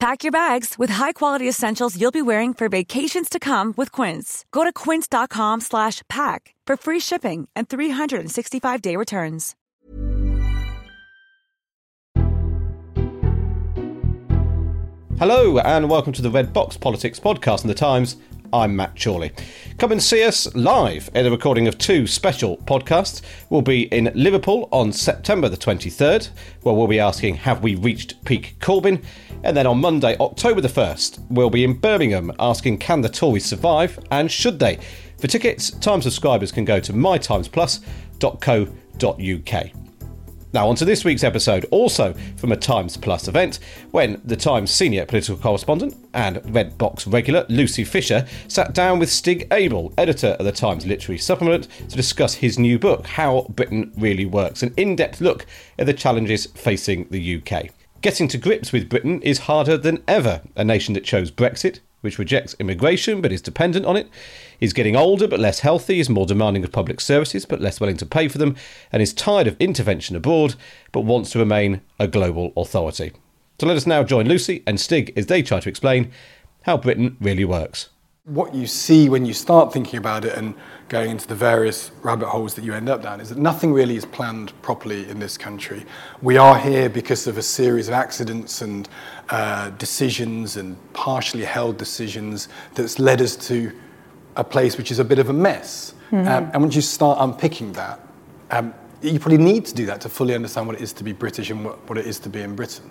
Pack your bags with high-quality essentials you'll be wearing for vacations to come with Quince. Go to quince.com slash pack for free shipping and 365-day returns. Hello and welcome to the Red Box Politics podcast in the Times. I'm Matt Chorley. Come and see us live at a recording of two special podcasts. We'll be in Liverpool on September the 23rd, where we'll be asking, Have we reached peak Corbyn? And then on Monday, October the 1st, we'll be in Birmingham asking, Can the Tories survive and should they? For tickets, Times subscribers can go to mytimesplus.co.uk. Now, on to this week's episode, also from a Times Plus event, when the Times senior political correspondent and Red Box regular Lucy Fisher sat down with Stig Abell, editor of the Times Literary Supplement, to discuss his new book, How Britain Really Works, an in depth look at the challenges facing the UK. Getting to grips with Britain is harder than ever, a nation that chose Brexit, which rejects immigration but is dependent on it, is getting older but less healthy, is more demanding of public services but less willing to pay for them, and is tired of intervention abroad but wants to remain a global authority. So let us now join Lucy and Stig as they try to explain how Britain really works. What you see when you start thinking about it and going into the various rabbit holes that you end up down is that nothing really is planned properly in this country. We are here because of a series of accidents and uh, decisions and partially held decisions that's led us to a place which is a bit of a mess. Mm-hmm. Um, and once you start unpicking that, um, you probably need to do that to fully understand what it is to be British and what, what it is to be in Britain.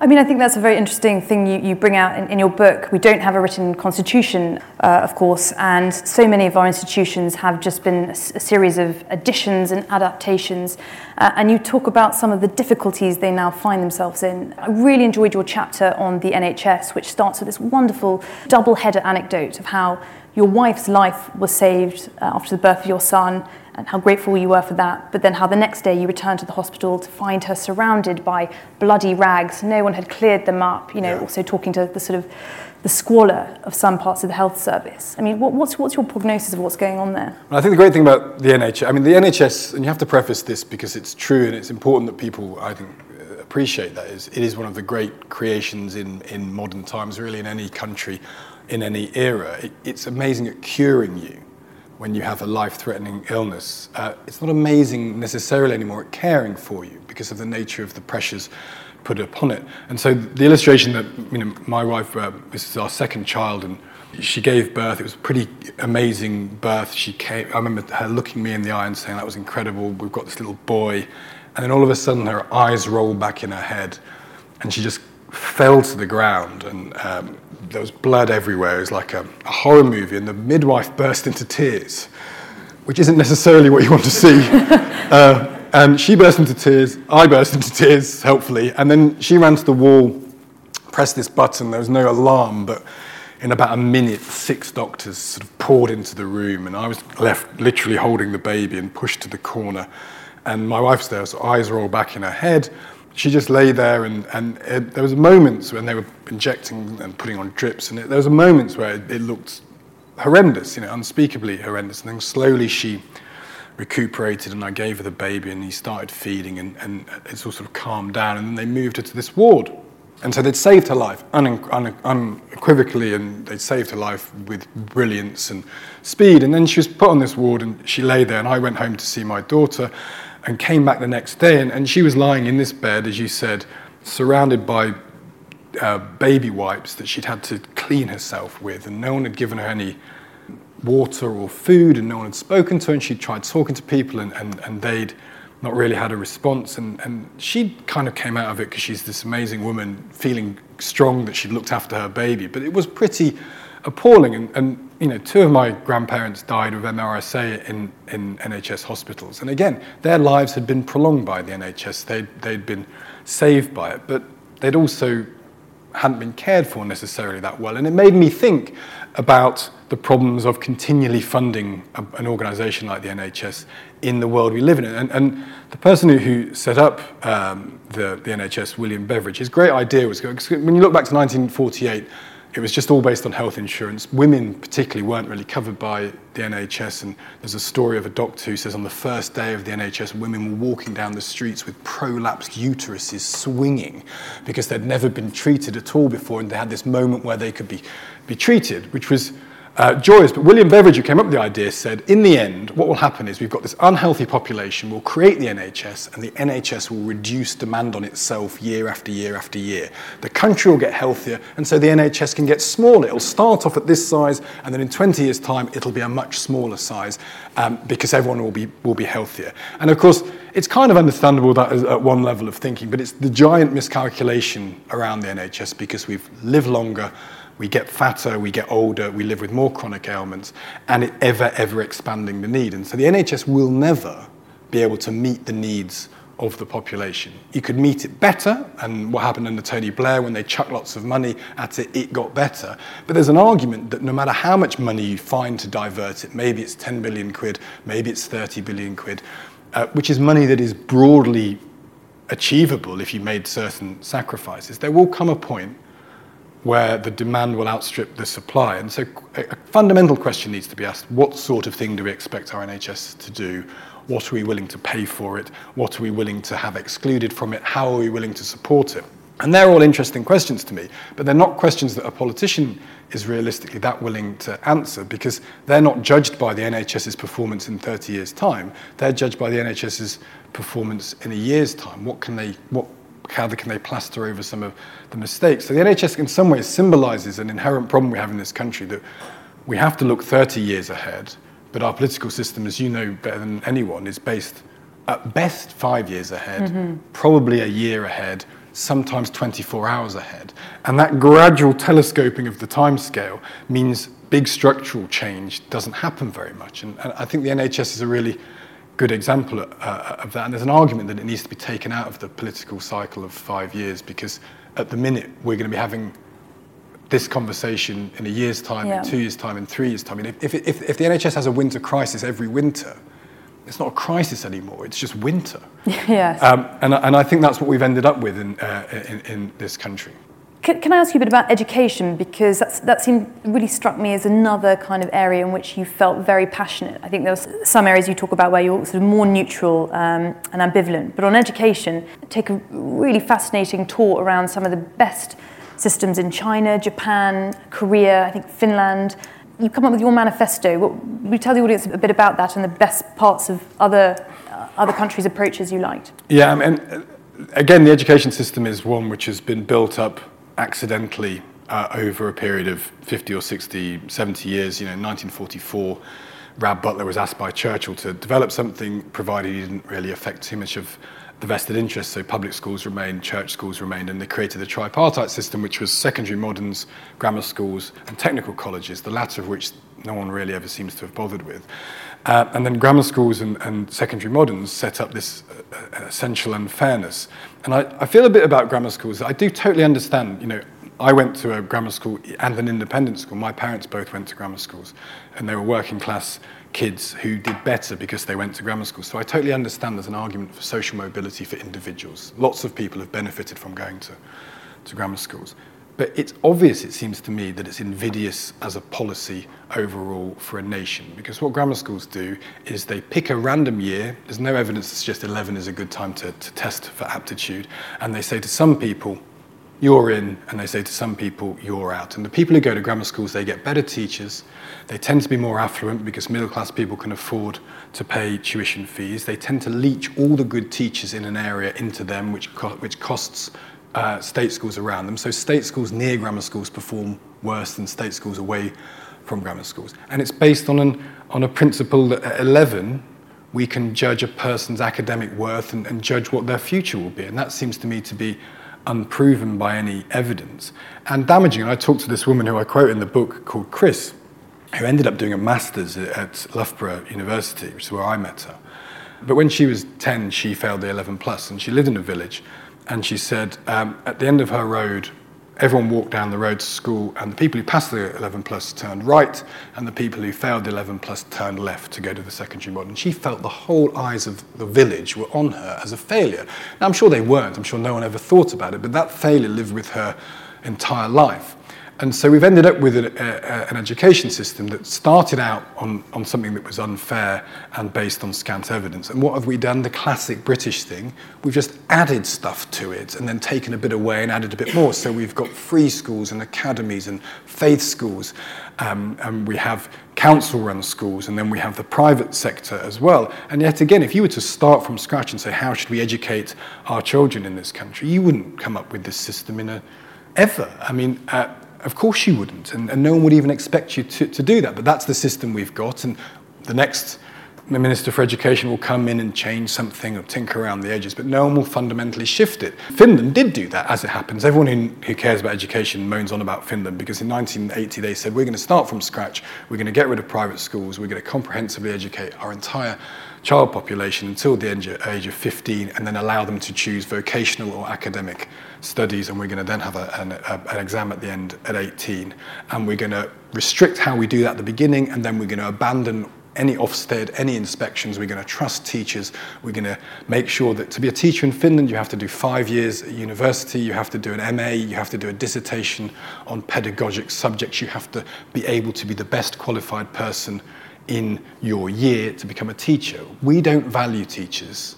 I mean, I think that's a very interesting thing you, you bring out in, in your book. We don't have a written constitution, uh, of course, and so many of our institutions have just been a, a series of additions and adaptations. Uh, and you talk about some of the difficulties they now find themselves in. I really enjoyed your chapter on the NHS, which starts with this wonderful double header anecdote of how your wife's life was saved uh, after the birth of your son and how grateful you were for that, but then how the next day you returned to the hospital to find her surrounded by bloody rags. No one had cleared them up, you know, yeah. also talking to the sort of the squalor of some parts of the health service. I mean, what, what's, what's your prognosis of what's going on there? Well, I think the great thing about the NHS, I mean, the NHS, and you have to preface this because it's true and it's important that people, I think, appreciate that, is it is one of the great creations in, in modern times, really, in any country, in any era. It, it's amazing at curing you when you have a life-threatening illness. Uh, it's not amazing necessarily anymore at caring for you because of the nature of the pressures put upon it. And so the illustration that you know, my wife, uh, this is our second child, and she gave birth. It was a pretty amazing birth. She came. I remember her looking me in the eye and saying, "That was incredible. We've got this little boy," and then all of a sudden her eyes rolled back in her head, and she just fell to the ground and um, there was blood everywhere. It was like a, a, horror movie, and the midwife burst into tears, which isn't necessarily what you want to see. uh, and she burst into tears, I burst into tears, helpfully, and then she ran to the wall, pressed this button, there was no alarm, but in about a minute, six doctors sort of poured into the room, and I was left literally holding the baby and pushed to the corner. And my wife's there, so eyes roll back in her head she just lay there and, and it, there was moments when they were injecting and putting on drips and it, there was moments where it, it, looked horrendous, you know, unspeakably horrendous. And then slowly she recuperated and I gave her the baby and he started feeding and, and it's all sort of calmed down and then they moved her to this ward. And so they'd saved her life un- un- unequivocally and they'd saved her life with brilliance and speed. And then she was put on this ward and she lay there and I went home to see my daughter and came back the next day, and, and she was lying in this bed, as you said, surrounded by uh, baby wipes that she'd had to clean herself with, and no one had given her any water or food and no one had spoken to her and she'd tried talking to people and, and, and they'd not really had a response and, and she kind of came out of it because she's this amazing woman feeling strong that she'd looked after her baby but it was pretty appalling and, and you know two of my grandparents died of MRSA in, in NHS hospitals. And again their lives had been prolonged by the NHS they'd, they'd been saved by it but they'd also hadn't been cared for necessarily that well. And it made me think about the problems of continually funding a, an organisation like the NHS in the world we live in. And, and the person who, who set up um, the, the NHS, William Beveridge, his great idea was when you look back to 1948, it was just all based on health insurance. Women, particularly, weren't really covered by the NHS. And there's a story of a doctor who says on the first day of the NHS, women were walking down the streets with prolapsed uteruses swinging because they'd never been treated at all before. And they had this moment where they could be, be treated, which was uh, joyous. But William Beveridge, who came up with the idea, said, in the end, what will happen is we've got this unhealthy population, we'll create the NHS, and the NHS will reduce demand on itself year after year after year. The country will get healthier, and so the NHS can get smaller. It'll start off at this size, and then in 20 years' time, it'll be a much smaller size um, because everyone will be, will be healthier. And of course, it's kind of understandable that at one level of thinking, but it's the giant miscalculation around the NHS because we've lived longer, we get fatter, we get older, we live with more chronic ailments, and it ever, ever expanding the need. And so the NHS will never be able to meet the needs of the population. You could meet it better, and what happened under Tony Blair when they chucked lots of money at it, it got better. But there's an argument that no matter how much money you find to divert it, maybe it's 10 billion quid, maybe it's 30 billion quid, uh, which is money that is broadly achievable if you made certain sacrifices, there will come a point where the demand will outstrip the supply. And so a, fundamental question needs to be asked, what sort of thing do we expect our NHS to do? What are we willing to pay for it? What are we willing to have excluded from it? How are we willing to support it? And they're all interesting questions to me, but they're not questions that a politician is realistically that willing to answer because they're not judged by the NHS's performance in 30 years' time. They're judged by the NHS's performance in a year's time. What can they, what how can they plaster over some of the mistakes? So the NHS in some ways symbolises an inherent problem we have in this country that we have to look 30 years ahead, but our political system, as you know better than anyone, is based at best five years ahead, mm-hmm. probably a year ahead, sometimes 24 hours ahead. And that gradual telescoping of the timescale means big structural change doesn't happen very much. And, and I think the NHS is a really good example uh, of that. And there's an argument that it needs to be taken out of the political cycle of five years because at the minute we're going to be having this conversation in a year's time, yeah. in two years' time, in three years' time. I mean, if, if, if the NHS has a winter crisis every winter, it's not a crisis anymore, it's just winter. yes. Um, and, and I think that's what we've ended up with in, uh, in, in this country. Can, can, I ask you a bit about education? Because that's, that seemed really struck me as another kind of area in which you felt very passionate. I think there was some areas you talk about where you're sort of more neutral um, and ambivalent. But on education, take a really fascinating tour around some of the best systems in China, Japan, Korea, I think Finland. You come up with your manifesto. What, will you tell the audience a bit about that and the best parts of other, uh, other countries' approaches you liked? Yeah, I mean, uh, again, the education system is one which has been built up accidentally uh, over a period of 50 or 60, 70 years. You know, in 1944, Rab Butler was asked by Churchill to develop something, provided he didn't really affect too much of the vested interests. So public schools remained, church schools remained, and they created the tripartite system, which was secondary moderns, grammar schools, and technical colleges, the latter of which no one really ever seems to have bothered with. Uh, and then grammar schools and, and secondary moderns set up this uh, essential unfairness. And I, I feel a bit about grammar schools. I do totally understand, you know, I went to a grammar school and an independent school. My parents both went to grammar schools, and they were working class kids who did better because they went to grammar school. So I totally understand there's an argument for social mobility for individuals. Lots of people have benefited from going to, to grammar schools. But it's obvious, it seems to me, that it's invidious as a policy overall for a nation. Because what grammar schools do is they pick a random year, there's no evidence to suggest 11 is a good time to, to test for aptitude, and they say to some people, you're in, and they say to some people, you're out. And the people who go to grammar schools, they get better teachers. They tend to be more affluent because middle class people can afford to pay tuition fees. They tend to leach all the good teachers in an area into them, which, co- which costs uh, state schools around them. So state schools near grammar schools perform worse than state schools away from grammar schools. And it's based on, an, on a principle that at 11, we can judge a person's academic worth and, and judge what their future will be. And that seems to me to be unproven by any evidence and damaging. And I talked to this woman who I quote in the book called Chris, who ended up doing a master's at Loughborough University, which is where I met her. But when she was 10, she failed the 11 plus, and she lived in a village. And she said um, at the end of her road, everyone walked down the road to school, and the people who passed the 11 plus turned right, and the people who failed the 11 plus turned left to go to the secondary modern. And she felt the whole eyes of the village were on her as a failure. Now, I'm sure they weren't, I'm sure no one ever thought about it, but that failure lived with her entire life. And so we've ended up with a, a, an education system that started out on, on something that was unfair and based on scant evidence. And what have we done? The classic British thing. We've just added stuff to it and then taken a bit away and added a bit more. So we've got free schools and academies and faith schools. Um, and we have council run schools, and then we have the private sector as well. And yet again, if you were to start from scratch and say, how should we educate our children in this country, you wouldn't come up with this system in a ever. I mean, uh, of course you wouldn't, and, and no one would even expect you to, to do that. But that's the system we've got, and the next Minister for Education will come in and change something or tinker around the edges, but no one will fundamentally shift it. Finland did do that, as it happens. Everyone who, who cares about education moans on about Finland because in 1980 they said, we're going to start from scratch, we're going to get rid of private schools, we're going to comprehensively educate our entire child population until the age of 15 and then allow them to choose vocational or academic studies and we're going to then have a, an, a, an exam at the end at 18 and we're going to restrict how we do that at the beginning and then we're going to abandon any Ofsted, any inspections. We're going to trust teachers. We're going to make sure that to be a teacher in Finland, you have to do five years at university, you have to do an MA, you have to do a dissertation on pedagogic subjects, you have to be able to be the best qualified person in your year to become a teacher. We don't value teachers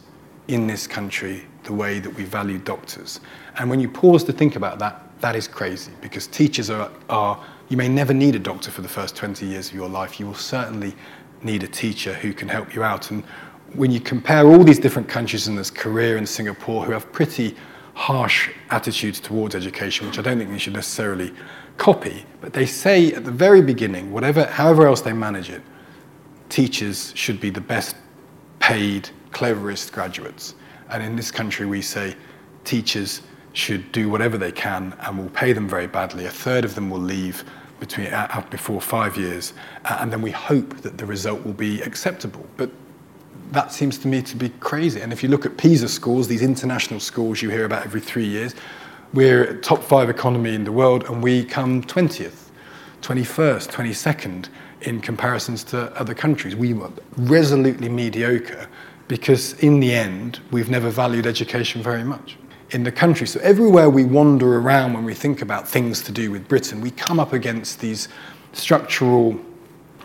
in this country the way that we value doctors. And when you pause to think about that, that is crazy because teachers are, are you may never need a doctor for the first 20 years of your life. You will certainly need a teacher who can help you out. And when you compare all these different countries, and there's Korea and Singapore, who have pretty harsh attitudes towards education, which I don't think we should necessarily copy, but they say at the very beginning, whatever, however else they manage it, teachers should be the best paid, cleverest graduates. And in this country, we say teachers should do whatever they can and we'll pay them very badly. A third of them will leave between, uh, before five years, uh, and then we hope that the result will be acceptable. But that seems to me to be crazy. And if you look at PISA scores, these international scores you hear about every three years, we're top five economy in the world and we come 20th, 21st, 22nd in comparisons to other countries. We were resolutely mediocre because, in the end, we've never valued education very much in the country. So, everywhere we wander around when we think about things to do with Britain, we come up against these structural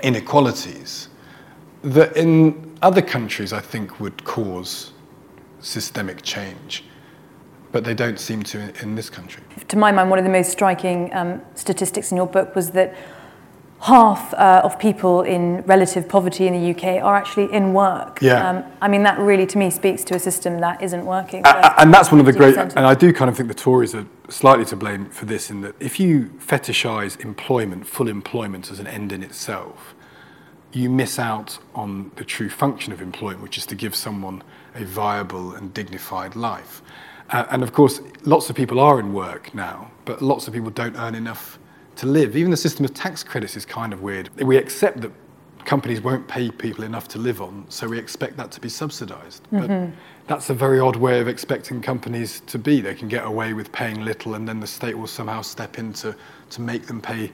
inequalities that in other countries I think would cause systemic change but they don't seem to in, this country. To my mind, one of the most striking um, statistics in your book was that half uh, of people in relative poverty in the UK are actually in work. Yeah. Um, I mean, that really, to me, speaks to a system that isn't working. Uh, and that's one of the great, and I do kind of think the Tories are slightly to blame for this in that if you fetishize employment, full employment as an end in itself, you miss out on the true function of employment, which is to give someone a viable and dignified life. Uh, and of course, lots of people are in work now, but lots of people don't earn enough to live. Even the system of tax credits is kind of weird. We accept that companies won't pay people enough to live on, so we expect that to be subsidized. Mm-hmm. But that's a very odd way of expecting companies to be. They can get away with paying little, and then the state will somehow step in to, to make them pay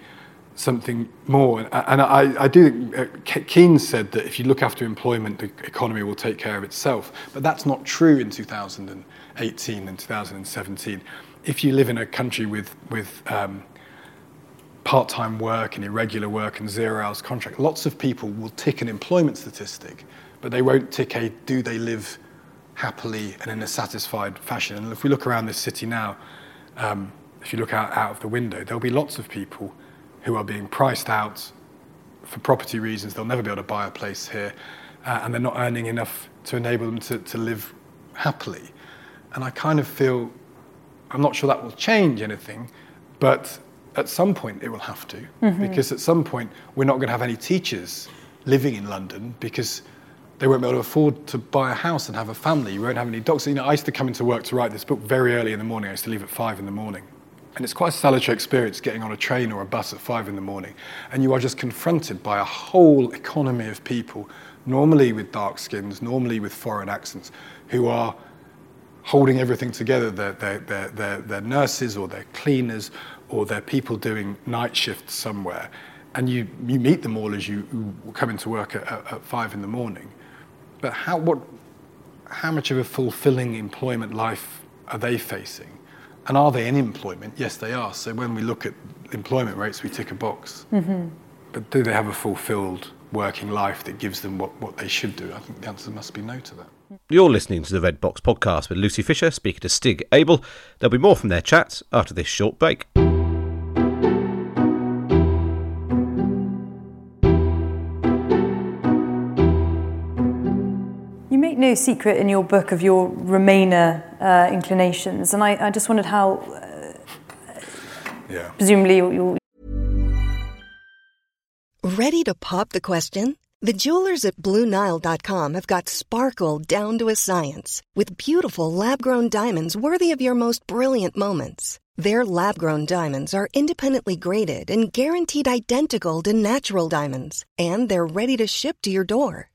something more. And I, I do think uh, Keynes said that if you look after employment, the economy will take care of itself. But that's not true in 2018 and 2017. If you live in a country with, with um, part-time work and irregular work and zero hours contract, lots of people will tick an employment statistic, but they won't tick a do they live happily and in a satisfied fashion. And if we look around this city now, um, if you look out, out of the window, there'll be lots of people who are being priced out for property reasons. They'll never be able to buy a place here, uh, and they're not earning enough to enable them to, to live happily. And I kind of feel, I'm not sure that will change anything, but at some point it will have to, mm-hmm. because at some point we're not going to have any teachers living in London because they won't be able to afford to buy a house and have a family. You won't have any doctors. You know, I used to come into work to write this book very early in the morning. I used to leave at five in the morning. And it's quite a salutary experience getting on a train or a bus at five in the morning. And you are just confronted by a whole economy of people, normally with dark skins, normally with foreign accents, who are holding everything together. They're, they're, they're, they're, they're nurses or they're cleaners or they're people doing night shifts somewhere. And you, you meet them all as you come into work at, at, at five in the morning. But how, what, how much of a fulfilling employment life are they facing? And are they in employment? Yes, they are. So when we look at employment rates, we tick a box. Mm-hmm. But do they have a fulfilled working life that gives them what, what they should do? I think the answer must be no to that. You're listening to the Red Box podcast with Lucy Fisher speaking to Stig Abell. There'll be more from their chats after this short break. No secret in your book of your Remainer uh, inclinations, and I, I, just wondered how. Uh, yeah. Presumably, you're. Ready to pop the question? The jewelers at BlueNile.com have got sparkle down to a science with beautiful lab grown diamonds worthy of your most brilliant moments. Their lab grown diamonds are independently graded and guaranteed identical to natural diamonds, and they're ready to ship to your door.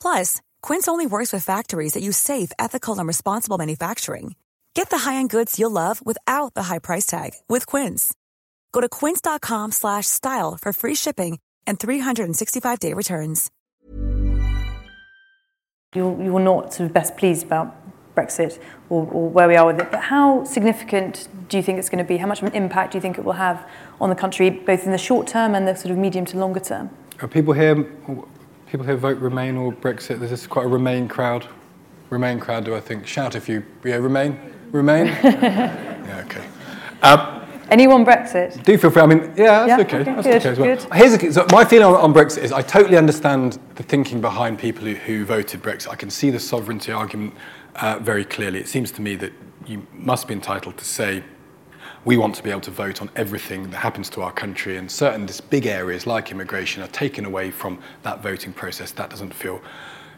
Plus, Quince only works with factories that use safe, ethical, and responsible manufacturing. Get the high-end goods you'll love without the high price tag with Quince. Go to quince.com/style for free shipping and 365-day returns. You're, you're not sort of best pleased about Brexit or, or where we are with it, but how significant do you think it's going to be? How much of an impact do you think it will have on the country, both in the short term and the sort of medium to longer term? Are people here people here vote Remain or Brexit? There's just quite a Remain crowd. Remain crowd, do I think? Shout if you, yeah, Remain? Remain? yeah, okay. Um, Anyone Brexit? Do feel free. I mean, yeah, that's yeah, okay. okay. That's good, okay as well. Good. Here's a, so my feeling on, on, Brexit is I totally understand the thinking behind people who, who voted Brexit. I can see the sovereignty argument uh, very clearly. It seems to me that you must be entitled to say we want to be able to vote on everything that happens to our country, and certain big areas like immigration are taken away from that voting process. That doesn't feel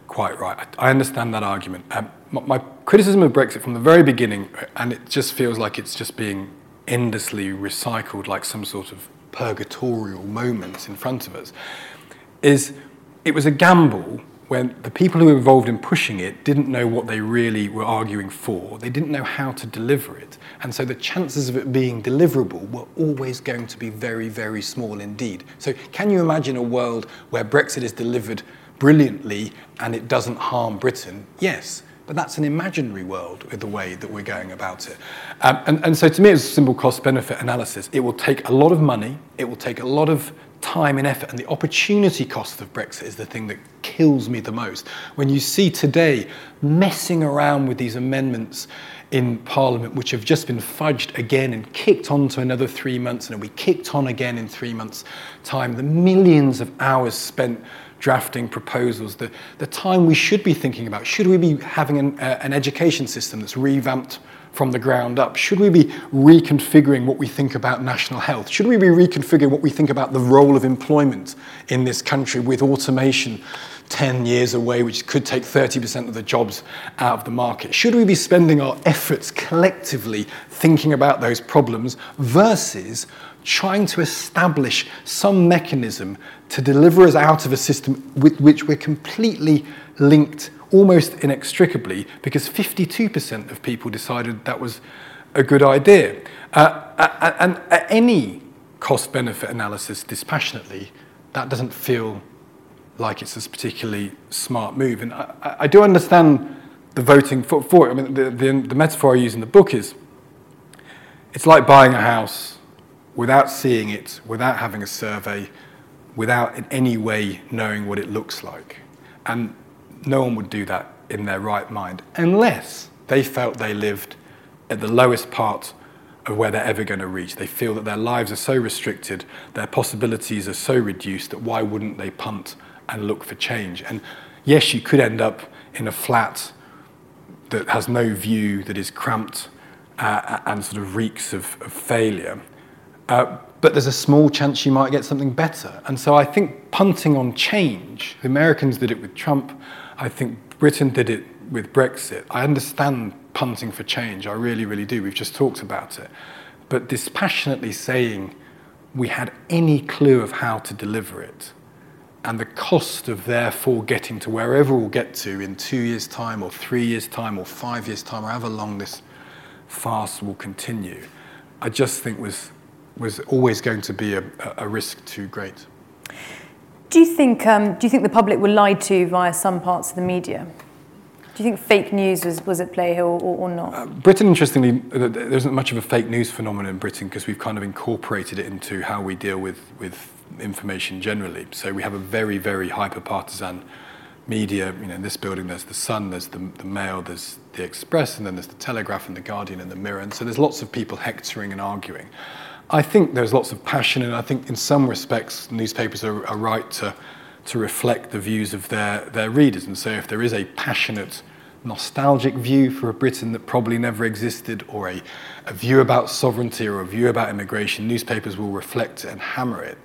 quite right. I, understand that argument. Um, my, criticism of Brexit from the very beginning, and it just feels like it's just being endlessly recycled like some sort of purgatorial moment in front of us, is it was a gamble when the people who were involved in pushing it didn't know what they really were arguing for. They didn't know how to deliver it. And so the chances of it being deliverable were always going to be very, very small indeed. So can you imagine a world where Brexit is delivered brilliantly and it doesn't harm Britain? Yes. But that's an imaginary world with the way that we're going about it. Um, and, and so to me, it's a simple cost benefit analysis. It will take a lot of money, it will take a lot of time and effort, and the opportunity cost of Brexit is the thing that kills me the most. When you see today messing around with these amendments in Parliament, which have just been fudged again and kicked on to another three months, and we kicked on again in three months' time, the millions of hours spent drafting proposals, the, the time we should be thinking about should we be having an, uh, an education system that's revamped from the ground up? Should we be reconfiguring what we think about national health? Should we be reconfiguring what we think about the role of employment in this country with automation 10 years away, which could take 30% of the jobs out of the market? Should we be spending our efforts collectively thinking about those problems versus trying to establish some mechanism to deliver us out of a system with which we're completely linked almost inextricably because 52% of people decided that was a good idea. Uh, and at any cost benefit analysis dispassionately, that doesn't feel like it's a particularly smart move. And I, I do understand the voting for, for it. I mean, the, the, the metaphor I use in the book is it's like buying a house without seeing it, without having a survey, without in any way knowing what it looks like. And no one would do that in their right mind unless they felt they lived at the lowest part of where they're ever going to reach. They feel that their lives are so restricted, their possibilities are so reduced that why wouldn't they punt and look for change? And yes, you could end up in a flat that has no view, that is cramped uh, and sort of reeks of, of failure. Uh, but there's a small chance you might get something better. And so I think punting on change, the Americans did it with Trump, I think Britain did it with Brexit. I understand punting for change, I really, really do. We've just talked about it. But dispassionately saying we had any clue of how to deliver it, and the cost of therefore getting to wherever we'll get to in two years' time, or three years' time, or five years' time, or however long this fast will continue, I just think was, was always going to be a, a risk too great. Do you, think, um, do you think the public were lied to via some parts of the media? Do you think fake news was, was at play here or, or not? Uh, Britain, interestingly, uh, there isn't much of a fake news phenomenon in Britain because we've kind of incorporated it into how we deal with, with information generally. So we have a very, very hyper partisan media. You know, in this building, there's the Sun, there's the, the Mail, there's the Express, and then there's the Telegraph and the Guardian and the Mirror. And so there's lots of people hectoring and arguing. I think there's lots of passion, and I think in some respects, newspapers are, are right to to reflect the views of their, their readers. And so if there is a passionate, nostalgic view for a Britain that probably never existed, or a, a view about sovereignty or a view about immigration, newspapers will reflect and hammer it.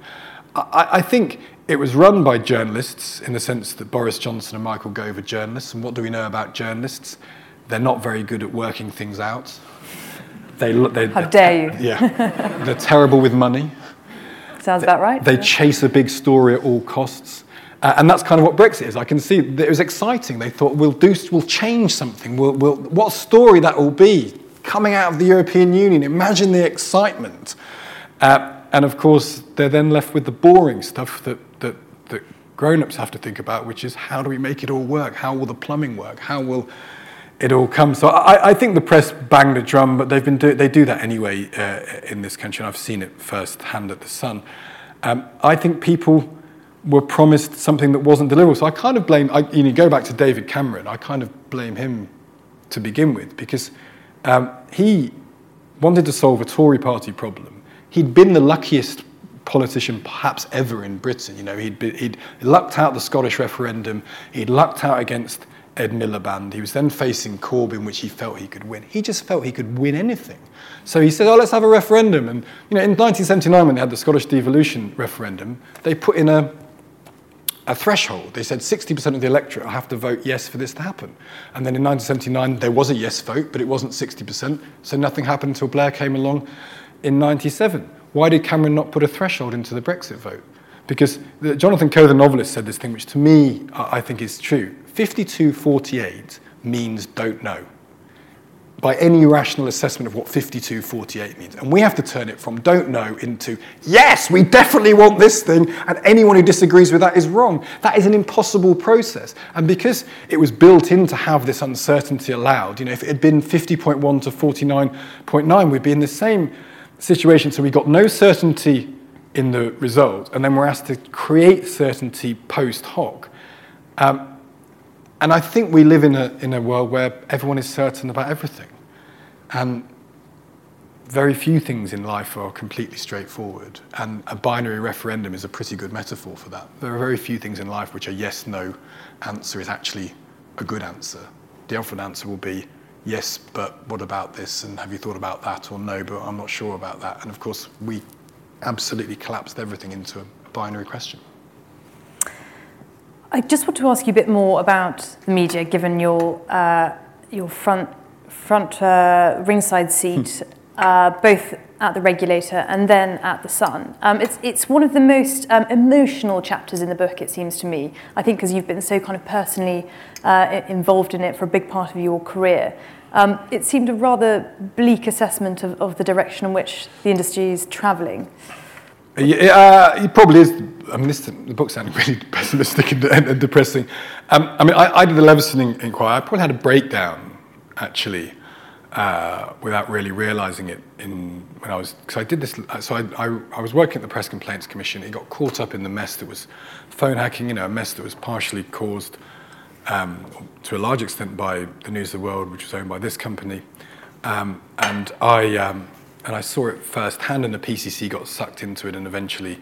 I, I think it was run by journalists in the sense that Boris Johnson and Michael Gove are journalists. And what do we know about journalists? They're not very good at working things out. They, they, How dare you? Yeah. they're terrible with money. Sounds about right. They chase a big story at all costs. Uh, and that's kind of what Brexit is. I can see that it was exciting. They thought, we'll, do, we'll change something. We'll, we'll, what story that will be coming out of the European Union. Imagine the excitement. Uh, and of course, they're then left with the boring stuff that, that, that grown ups have to think about, which is how do we make it all work? How will the plumbing work? How will it all comes. So I, I think the press banged a drum, but they've been do, they do that anyway uh, in this country, and I've seen it firsthand at the Sun. Um, I think people were promised something that wasn't deliverable. So I kind of blame, I, you know, go back to David Cameron, I kind of blame him to begin with because um, he wanted to solve a Tory party problem. He'd been the luckiest politician perhaps ever in Britain. You know, he'd, be, he'd lucked out the Scottish referendum, he'd lucked out against Ed Miliband. He was then facing Corbyn, which he felt he could win. He just felt he could win anything. So he said, oh, let's have a referendum. And, you know, in 1979, when they had the Scottish devolution referendum, they put in a, a threshold. They said 60% of the electorate have to vote yes for this to happen. And then in 1979, there was a yes vote, but it wasn't 60%. So nothing happened until Blair came along in 97. Why did Cameron not put a threshold into the Brexit vote? Because the, Jonathan Coe, the novelist, said this thing, which to me, I think is true. 5248 means don't know by any rational assessment of what 5248 means. And we have to turn it from don't know into yes, we definitely want this thing, and anyone who disagrees with that is wrong. That is an impossible process. And because it was built in to have this uncertainty allowed, you know, if it had been 50.1 to 49.9, we'd be in the same situation. So we got no certainty in the result, and then we're asked to create certainty post hoc. Um, and I think we live in a, in a world where everyone is certain about everything. And very few things in life are completely straightforward. And a binary referendum is a pretty good metaphor for that. There are very few things in life which a yes no answer is actually a good answer. The often answer will be yes, but what about this? And have you thought about that? Or no, but I'm not sure about that. And of course, we absolutely collapsed everything into a binary question. I just want to ask you a bit more about the media, given your uh, your front front uh, ringside seat uh, both at the regulator and then at the Sun. Um, it's, it's one of the most um, emotional chapters in the book, it seems to me. I think because you've been so kind of personally uh, involved in it for a big part of your career. Um, it seemed a rather bleak assessment of, of the direction in which the industry is travelling. Yeah, uh, it probably is. I mean, this, the book sounded really pessimistic and, and, and depressing. Um, I mean, I, I, did the Leveson inquiry. I probably had a breakdown, actually, uh, without really realizing it. In when I was, because I did this. So I, I, I, was working at the Press Complaints Commission. It got caught up in the mess that was phone hacking. You know, a mess that was partially caused um, to a large extent by the News of the World, which was owned by this company. Um, and I um, and I saw it firsthand, and the PCC got sucked into it, and eventually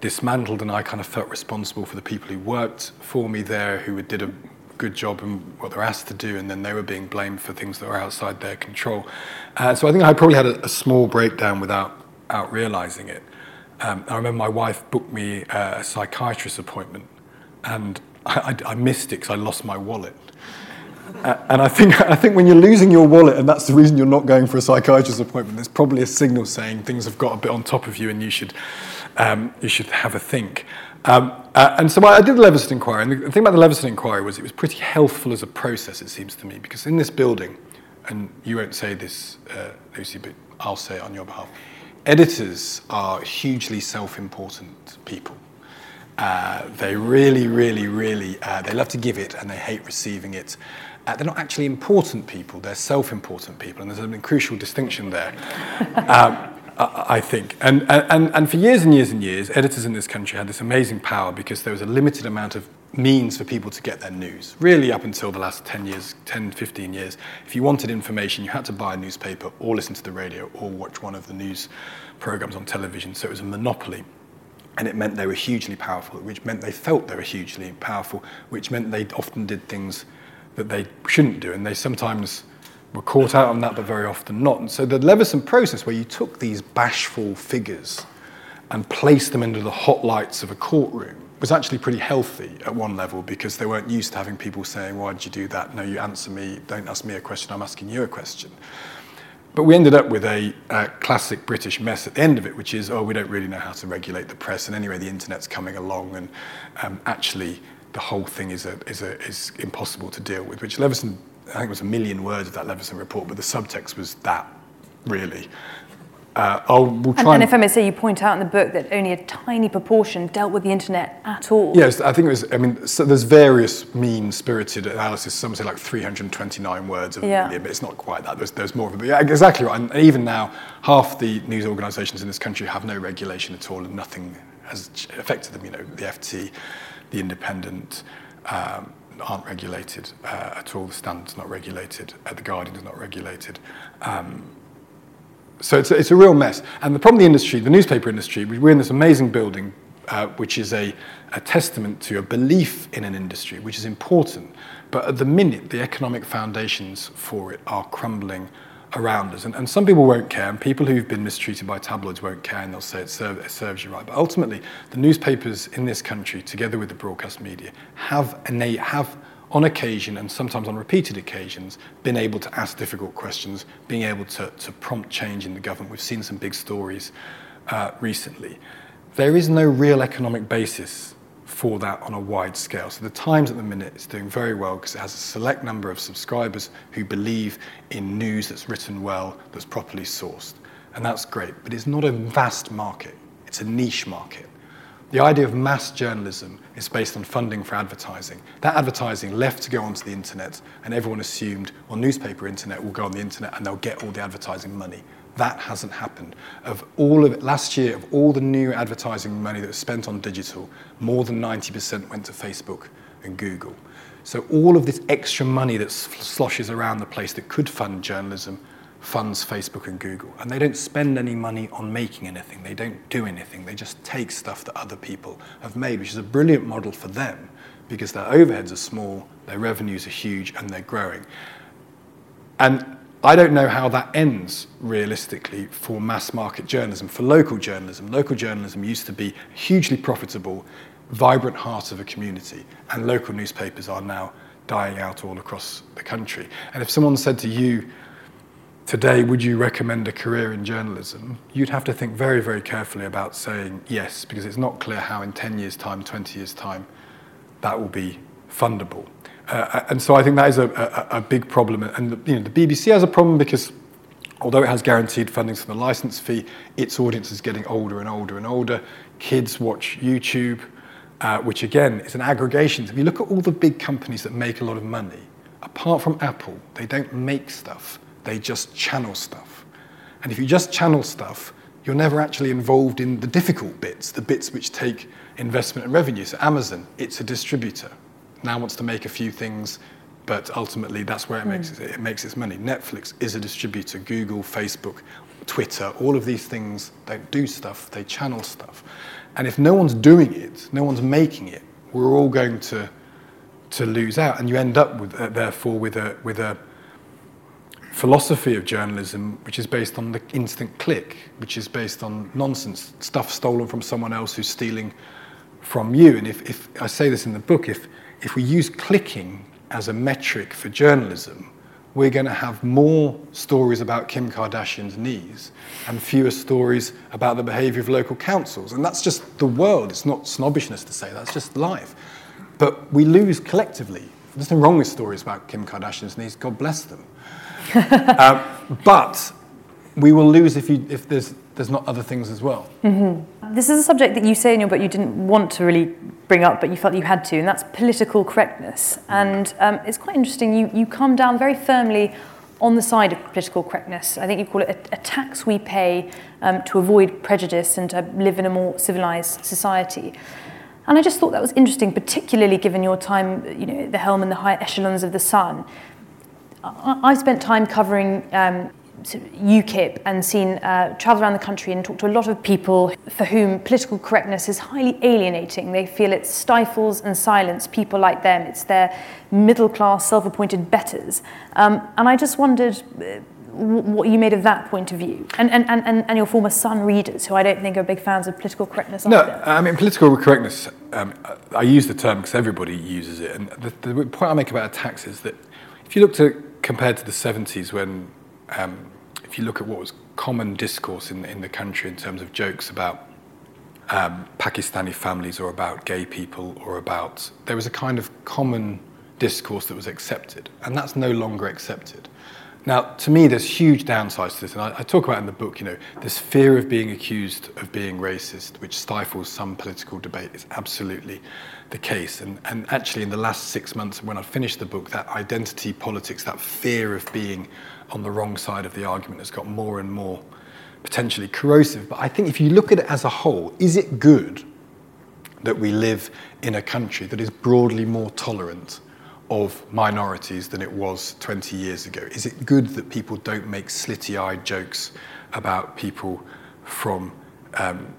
dismantled. And I kind of felt responsible for the people who worked for me there, who did a good job in what they're asked to do, and then they were being blamed for things that were outside their control. Uh, so I think I probably had a, a small breakdown without out realizing it. Um, I remember my wife booked me a psychiatrist appointment, and I, I, I missed it because I lost my wallet. Uh, and I think, I think when you're losing your wallet and that's the reason you're not going for a psychiatrist appointment, there's probably a signal saying things have got a bit on top of you and you should, um, you should have a think. Um, uh, and so I did the Leveson inquiry, and the thing about the Leveson inquiry was it was pretty healthful as a process, it seems to me, because in this building, and you won't say this, uh, Lucy, but I'll say it on your behalf, editors are hugely self-important people. Uh, they really, really, really, uh, they love to give it and they hate receiving it. Uh, they're not actually important people, they're self-important people, and there's a crucial distinction there. um, I think. And, and, and for years and years and years, editors in this country had this amazing power because there was a limited amount of means for people to get their news. Really, up until the last 10 years, 10, 15 years, if you wanted information, you had to buy a newspaper or listen to the radio or watch one of the news programs on television. So it was a monopoly. And it meant they were hugely powerful, which meant they felt they were hugely powerful, which meant they often did things that they shouldn't do. And they sometimes were caught out on that, but very often not. And so the Leveson process, where you took these bashful figures and placed them into the hot lights of a courtroom, was actually pretty healthy at one level because they weren't used to having people saying, Why did you do that? No, you answer me. Don't ask me a question. I'm asking you a question. But we ended up with a, classic British mess at the end of it, which is, oh, we don't really know how to regulate the press. And anyway, the internet's coming along, and um, actually, the whole thing is, a, is, a, is impossible to deal with, which Leveson, I think it was a million words of that Leveson report, but the subtext was that, really. Uh, I'll, we'll try and, and, if I may say, you point out in the book that only a tiny proportion dealt with the internet at all. Yes, I think it was. I mean, so there's various mean-spirited analysis. Some say like 329 words of yeah. million, but it's not quite that. There's, there's more of it. But yeah, exactly right. And even now, half the news organisations in this country have no regulation at all, and nothing has affected them. You know, the FT, the Independent. Um, aren't regulated uh, at all. The Standard's not regulated. Uh, the Guardian is not regulated. Um, so it's a, it's a real mess. And the problem the industry, the newspaper industry, we're in this amazing building, uh, which is a, a testament to a belief in an industry, which is important. But at the minute, the economic foundations for it are crumbling around us. And, and some people won't care, and people who've been mistreated by tabloids won't care, and they'll say it, serve, it serves you right. But ultimately, the newspapers in this country, together with the broadcast media, have, and they have on occasion and sometimes on repeated occasions, been able to ask difficult questions, being able to, to prompt change in the government. We've seen some big stories uh, recently. There is no real economic basis for that on a wide scale. So the Times at the minute is doing very well because it has a select number of subscribers who believe in news that's written well, that's properly sourced. And that's great, but it's not a vast market. It's a niche market. The idea of mass journalism is based on funding for advertising. That advertising left to go onto the internet, and everyone assumed, well, newspaper internet will go on the internet and they'll get all the advertising money. That hasn't happened. Of all of it, last year, of all the new advertising money that was spent on digital, more than 90% went to Facebook and Google. So all of this extra money that sloshes around the place that could fund journalism funds Facebook and Google. And they don't spend any money on making anything. They don't do anything. They just take stuff that other people have made, which is a brilliant model for them because their overheads are small, their revenues are huge, and they're growing. And I don't know how that ends realistically for mass market journalism, for local journalism. Local journalism used to be hugely profitable, vibrant heart of a community, and local newspapers are now dying out all across the country. And if someone said to you, today, would you recommend a career in journalism? You'd have to think very, very carefully about saying yes, because it's not clear how in 10 years' time, 20 years' time, that will be fundable. Uh, and so I think that is a, a, a big problem. And the, you know, the BBC has a problem because although it has guaranteed funding from the license fee, its audience is getting older and older and older. Kids watch YouTube, uh, which again is an aggregation. If you look at all the big companies that make a lot of money, apart from Apple, they don't make stuff, they just channel stuff. And if you just channel stuff, you're never actually involved in the difficult bits, the bits which take investment and revenue. So Amazon, it's a distributor. Now wants to make a few things, but ultimately that's where it, mm. makes, it, it makes its money. Netflix is a distributor. Google, Facebook, Twitter, all of these things don't do stuff, they channel stuff. And if no one's doing it, no one's making it, we're all going to, to lose out. And you end up with, uh, therefore, with a, with a philosophy of journalism which is based on the instant click, which is based on nonsense, stuff stolen from someone else who's stealing from you. And if, if I say this in the book, if, if we use clicking as a metric for journalism, we're going to have more stories about Kim Kardashian's knees and fewer stories about the behavior of local councils. And that's just the world. It's not snobbishness to say that's just life. But we lose collectively. There's nothing wrong with stories about Kim Kardashian's knees, God bless them. uh, but we will lose if, you, if there's, there's not other things as well. Mm-hmm. This is a subject that you say in your book you didn't want to really bring up, but you felt you had to, and that's political correctness. And um, it's quite interesting, you, you come down very firmly on the side of political correctness. I think you call it a, a tax we pay um, to avoid prejudice and to live in a more civilized society. And I just thought that was interesting, particularly given your time, you know, the helm and the high echelons of the Sun. I, I spent time covering um, UKIP and seen uh, travel around the country and talk to a lot of people for whom political correctness is highly alienating. They feel it stifles and silences people like them. It's their middle class, self appointed betters. Um, and I just wondered uh, what you made of that point of view and, and, and, and your former Sun readers, who I don't think are big fans of political correctness. No, either. I mean, political correctness, um, I use the term because everybody uses it. And the, the point I make about a tax is that if you look to compared to the 70s when um, if you look at what was common discourse in, in the country in terms of jokes about um, Pakistani families or about gay people or about, there was a kind of common discourse that was accepted, and that's no longer accepted. Now, to me, there's huge downsides to this, and I, I, talk about in the book, you know, this fear of being accused of being racist, which stifles some political debate, is absolutely the case. And, and actually, in the last six months, when I finished the book, that identity politics, that fear of being on the wrong side of the argument has got more and more potentially corrosive. But I think if you look at it as a whole, is it good that we live in a country that is broadly more tolerant of minorities than it was 20 years ago? Is it good that people don't make slitty eyed jokes about people from um,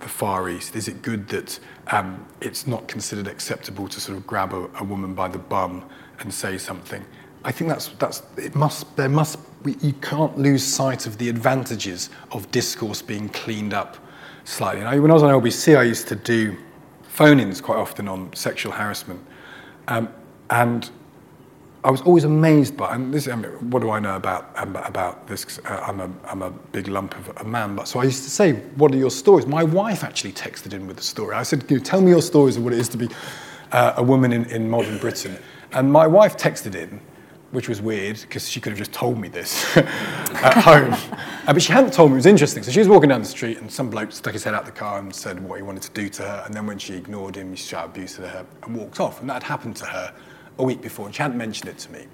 the Far East? Is it good that um, it's not considered acceptable to sort of grab a, a, woman by the bum and say something? I think that's, that's it must, there must, we, you can't lose sight of the advantages of discourse being cleaned up slightly. I, when I was on LBC, I used to do phone ins quite often on sexual harassment. Um, and I was always amazed by, and this, I mean, what do I know about about this? Uh, I'm a I'm a big lump of a man, but so I used to say, "What are your stories?" My wife actually texted in with the story. I said, you "Tell me your stories of what it is to be uh, a woman in, in modern Britain," and my wife texted in, which was weird because she could have just told me this at home, uh, but she hadn't told me. It was interesting. So she was walking down the street, and some bloke stuck his head out the car and said what he wanted to do to her, and then when she ignored him, he shouted abuse at her and walked off, and that had happened to her a week before, and she hadn't mentioned it to me.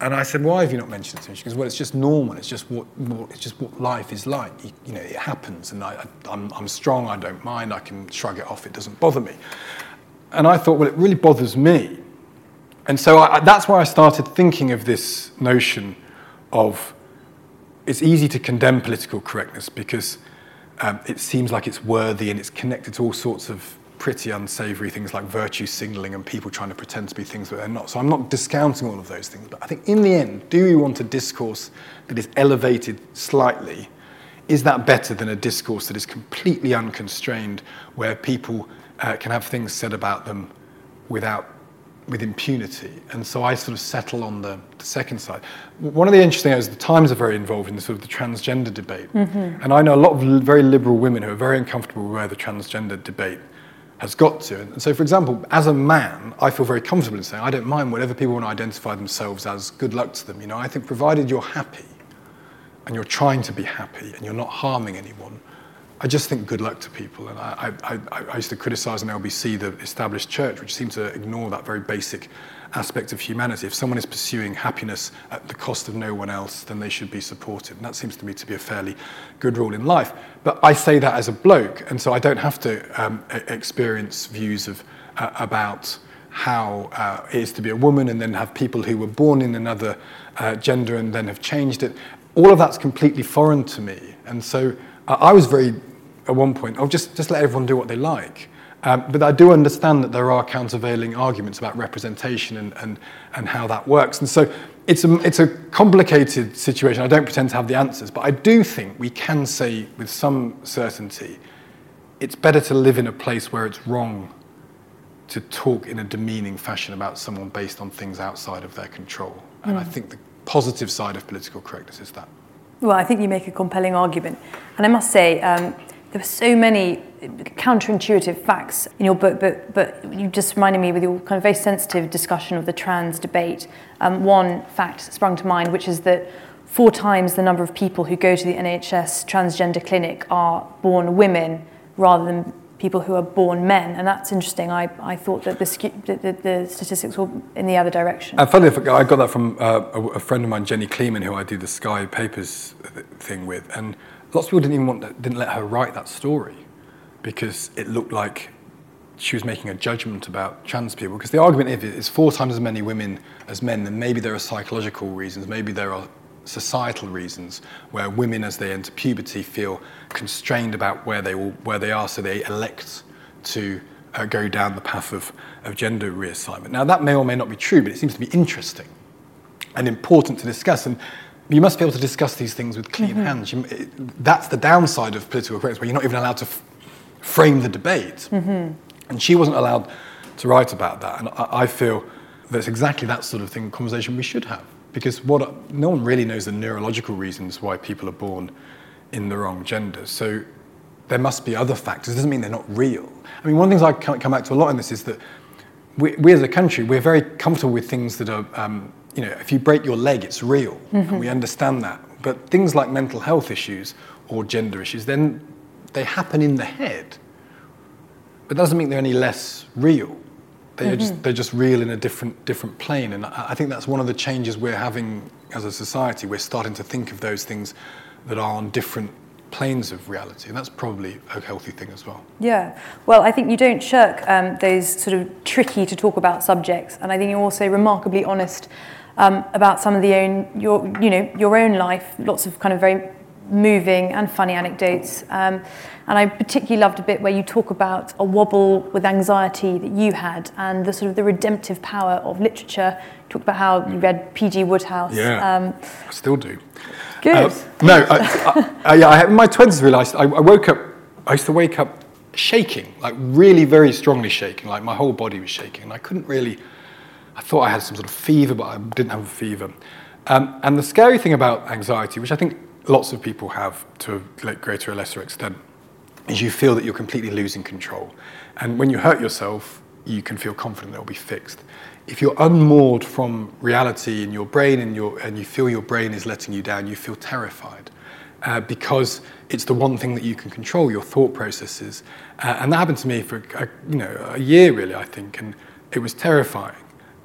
And I said, "Why have you not mentioned it to me?" She goes, "Well, it's just normal. It's just what, what it's just what life is like. You, you know, it happens, and I, I'm, I'm strong. I don't mind. I can shrug it off. It doesn't bother me." And I thought, well, it really bothers me. And so I, that's why I started thinking of this notion of it's easy to condemn political correctness because um, it seems like it's worthy and it's connected to all sorts of pretty unsavory things like virtue signaling and people trying to pretend to be things that they're not. So I'm not discounting all of those things, but I think in the end, do you want a discourse that is elevated slightly? Is that better than a discourse that is completely unconstrained, where people uh, can have things said about them without with impunity. And so I sort of settle on the, the second side. One of the interesting things is the Times are very involved in the sort of the transgender debate. Mm-hmm. And I know a lot of very liberal women who are very uncomfortable with where the transgender debate has got to. And so, for example, as a man, I feel very comfortable in saying I don't mind whatever people want to identify themselves as. Good luck to them. You know, I think provided you're happy and you're trying to be happy and you're not harming anyone, I just think good luck to people. And I, I, I, used to criticise on LBC the established church, which seemed to ignore that very basic aspect of humanity. If someone is pursuing happiness at the cost of no one else, then they should be supported. And that seems to me to be a fairly good rule in life. But I say that as a bloke, and so I don't have to um, experience views of, uh, about how uh, it is to be a woman and then have people who were born in another uh, gender and then have changed it. All of that's completely foreign to me. And so uh, I was very, at one point, oh, just, just let everyone do what they like. Um, but I do understand that there are countervailing arguments about representation and, and, and how that works. And so it's a, it's a complicated situation. I don't pretend to have the answers, but I do think we can say with some certainty it's better to live in a place where it's wrong to talk in a demeaning fashion about someone based on things outside of their control. And mm. I think the positive side of political correctness is that. Well, I think you make a compelling argument. And I must say, um, there were so many counterintuitive facts in your book, but, but you just reminded me with your kind of very sensitive discussion of the trans debate. Um, one fact sprung to mind, which is that four times the number of people who go to the NHS transgender clinic are born women rather than people who are born men, and that's interesting. I, I thought that the, the, the statistics were in the other direction. And funny, I got that from uh, a, a friend of mine, Jenny Kleeman, who I do the Sky Papers thing with, and lots of people didn't even want, didn't let her write that story because it looked like she was making a judgment about trans people. Because the argument if it's four times as many women as men, then maybe there are psychological reasons, maybe there are societal reasons where women, as they enter puberty, feel constrained about where they will, where they are, so they elect to uh, go down the path of, of gender reassignment. Now, that may or may not be true, but it seems to be interesting and important to discuss. And you must be able to discuss these things with clean mm-hmm. hands. You, it, that's the downside of political correctness, where you're not even allowed to f- frame the debate. Mm-hmm. And she wasn't allowed to write about that. And I, I feel that's exactly that sort of thing, conversation we should have. Because what, no one really knows the neurological reasons why people are born in the wrong gender. So there must be other factors. It doesn't mean they're not real. I mean, one of the things I come back to a lot in this is that we, we as a country, we're very comfortable with things that are um, you know, if you break your leg, it's real, mm-hmm. and we understand that. But things like mental health issues or gender issues, then they happen in the head. But that doesn't mean they're any less real. They mm-hmm. just, they're just real in a different, different plane. And I, I think that's one of the changes we're having as a society. We're starting to think of those things that are on different planes of reality, and that's probably a healthy thing as well. Yeah, well, I think you don't shirk um, those sort of tricky to talk about subjects, and I think you're also remarkably honest um, about some of the own your you know your own life. Lots of kind of very moving and funny anecdotes. Um, and I particularly loved a bit where you talk about a wobble with anxiety that you had and the sort of the redemptive power of literature. You talked about how you read P.G. Wodehouse. Yeah, um, I still do. Good. Uh, no, I, I, yeah, I, in my 20s realised I, I woke up, I used to wake up shaking, like really very strongly shaking, like my whole body was shaking. And I couldn't really I thought I had some sort of fever, but I didn't have a fever. Um, and the scary thing about anxiety, which I think lots of people have to a greater or lesser extent, is you feel that you're completely losing control. And when you hurt yourself, you can feel confident that it'll be fixed. If you're unmoored from reality in your brain and, your, and you feel your brain is letting you down, you feel terrified. Uh, because it's the one thing that you can control, your thought processes. Uh, and that happened to me for a, you know, a year, really, I think, and it was terrifying.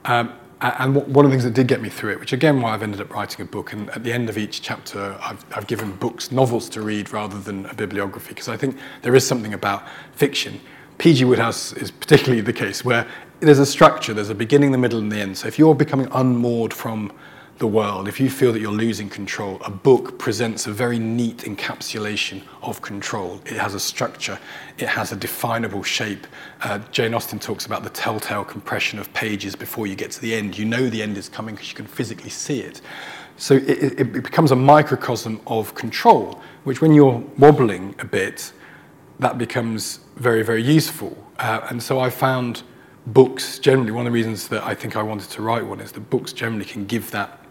Um, and one of the things that did get me through it, which again why I've ended up writing a book, and at the end of each chapter I've, I've given books, novels to read rather than a bibliography, because I think there is something about fiction. P.G. Wodehouse is particularly the case where there's a structure, there's a beginning, the middle, and the end. So if you're becoming unmoored from the world, if you feel that you're losing control, a book presents a very neat encapsulation of control. It has a structure, it has a definable shape. Uh, Jane Austen talks about the telltale compression of pages before you get to the end. You know the end is coming because you can physically see it. So it, it becomes a microcosm of control, which when you're wobbling a bit, that becomes very, very useful. Uh, and so I found books generally, one of the reasons that I think I wanted to write one is that books generally can give that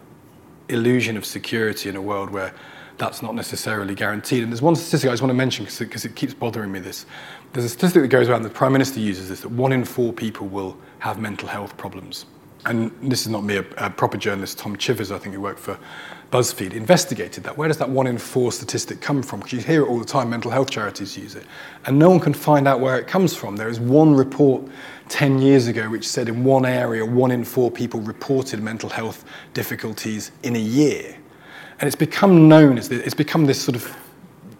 illusion of security in a world where that's not necessarily guaranteed. And there's one statistic I just want to mention because it, it keeps bothering me this. There's a statistic that goes around, the Prime Minister uses this, that one in four people will have mental health problems. And this is not me, a, a proper journalist, Tom Chivers, I think, who worked for BuzzFeed, investigated that. Where does that one in four statistic come from? Because you hear it all the time, mental health charities use it. And no one can find out where it comes from. There is one report 10 years ago which said in one area, one in four people reported mental health difficulties in a year. And it's become known as, it's become this sort of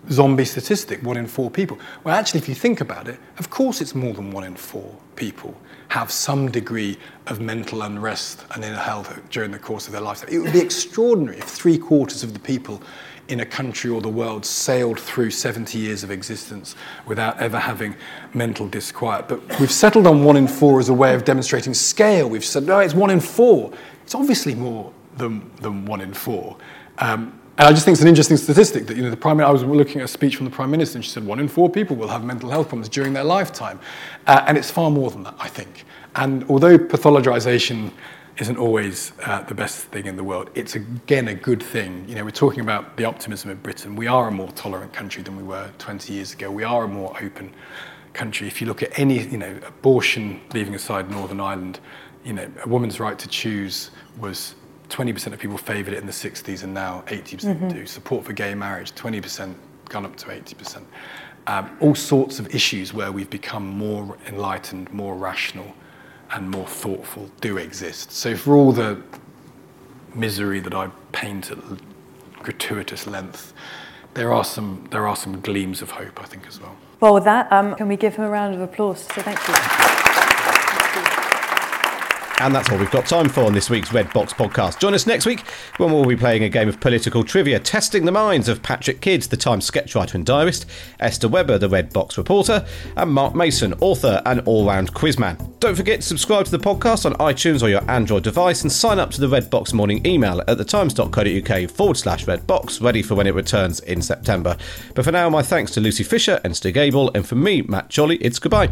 zombie statistic, one in four people. Well, actually, if you think about it, of course it's more than one in four people have some degree of mental unrest and inner health during the course of their lifetime. It would be extraordinary if three quarters of the people in a country or the world sailed through 70 years of existence without ever having mental disquiet. But we've settled on one in four as a way of demonstrating scale. We've said, no, it's one in four. It's obviously more than, than one in four. Um, and I just think it's an interesting statistic that you know the prime. I was looking at a speech from the prime minister, and she said one in four people will have mental health problems during their lifetime, uh, and it's far more than that, I think. And although pathologization isn't always uh, the best thing in the world, it's again a good thing. You know, we're talking about the optimism of Britain. We are a more tolerant country than we were 20 years ago. We are a more open country. If you look at any, you know, abortion, leaving aside Northern Ireland, you know, a woman's right to choose was 20% of people favoured it in the 60s and now 80% mm hmm do. Support for gay marriage, 20% gone up to 80%. Um, all sorts of issues where we've become more enlightened, more rational, and more thoughtful do exist. So for all the misery that I paint at gratuitous length, there are some there are some gleams of hope, I think, as well. Well, with that, um, can we give him a round of applause? So thank you. And that's all we've got time for on this week's Red Box podcast. Join us next week when we'll be playing a game of political trivia, testing the minds of Patrick Kidd, the Times sketchwriter and diarist, Esther Webber, the Red Box reporter, and Mark Mason, author and all round quizman. Don't forget to subscribe to the podcast on iTunes or your Android device and sign up to the Red Box morning email at thetimes.co.uk forward slash Red Box, ready for when it returns in September. But for now, my thanks to Lucy Fisher and Stig Abell, and for me, Matt Chorley, it's goodbye.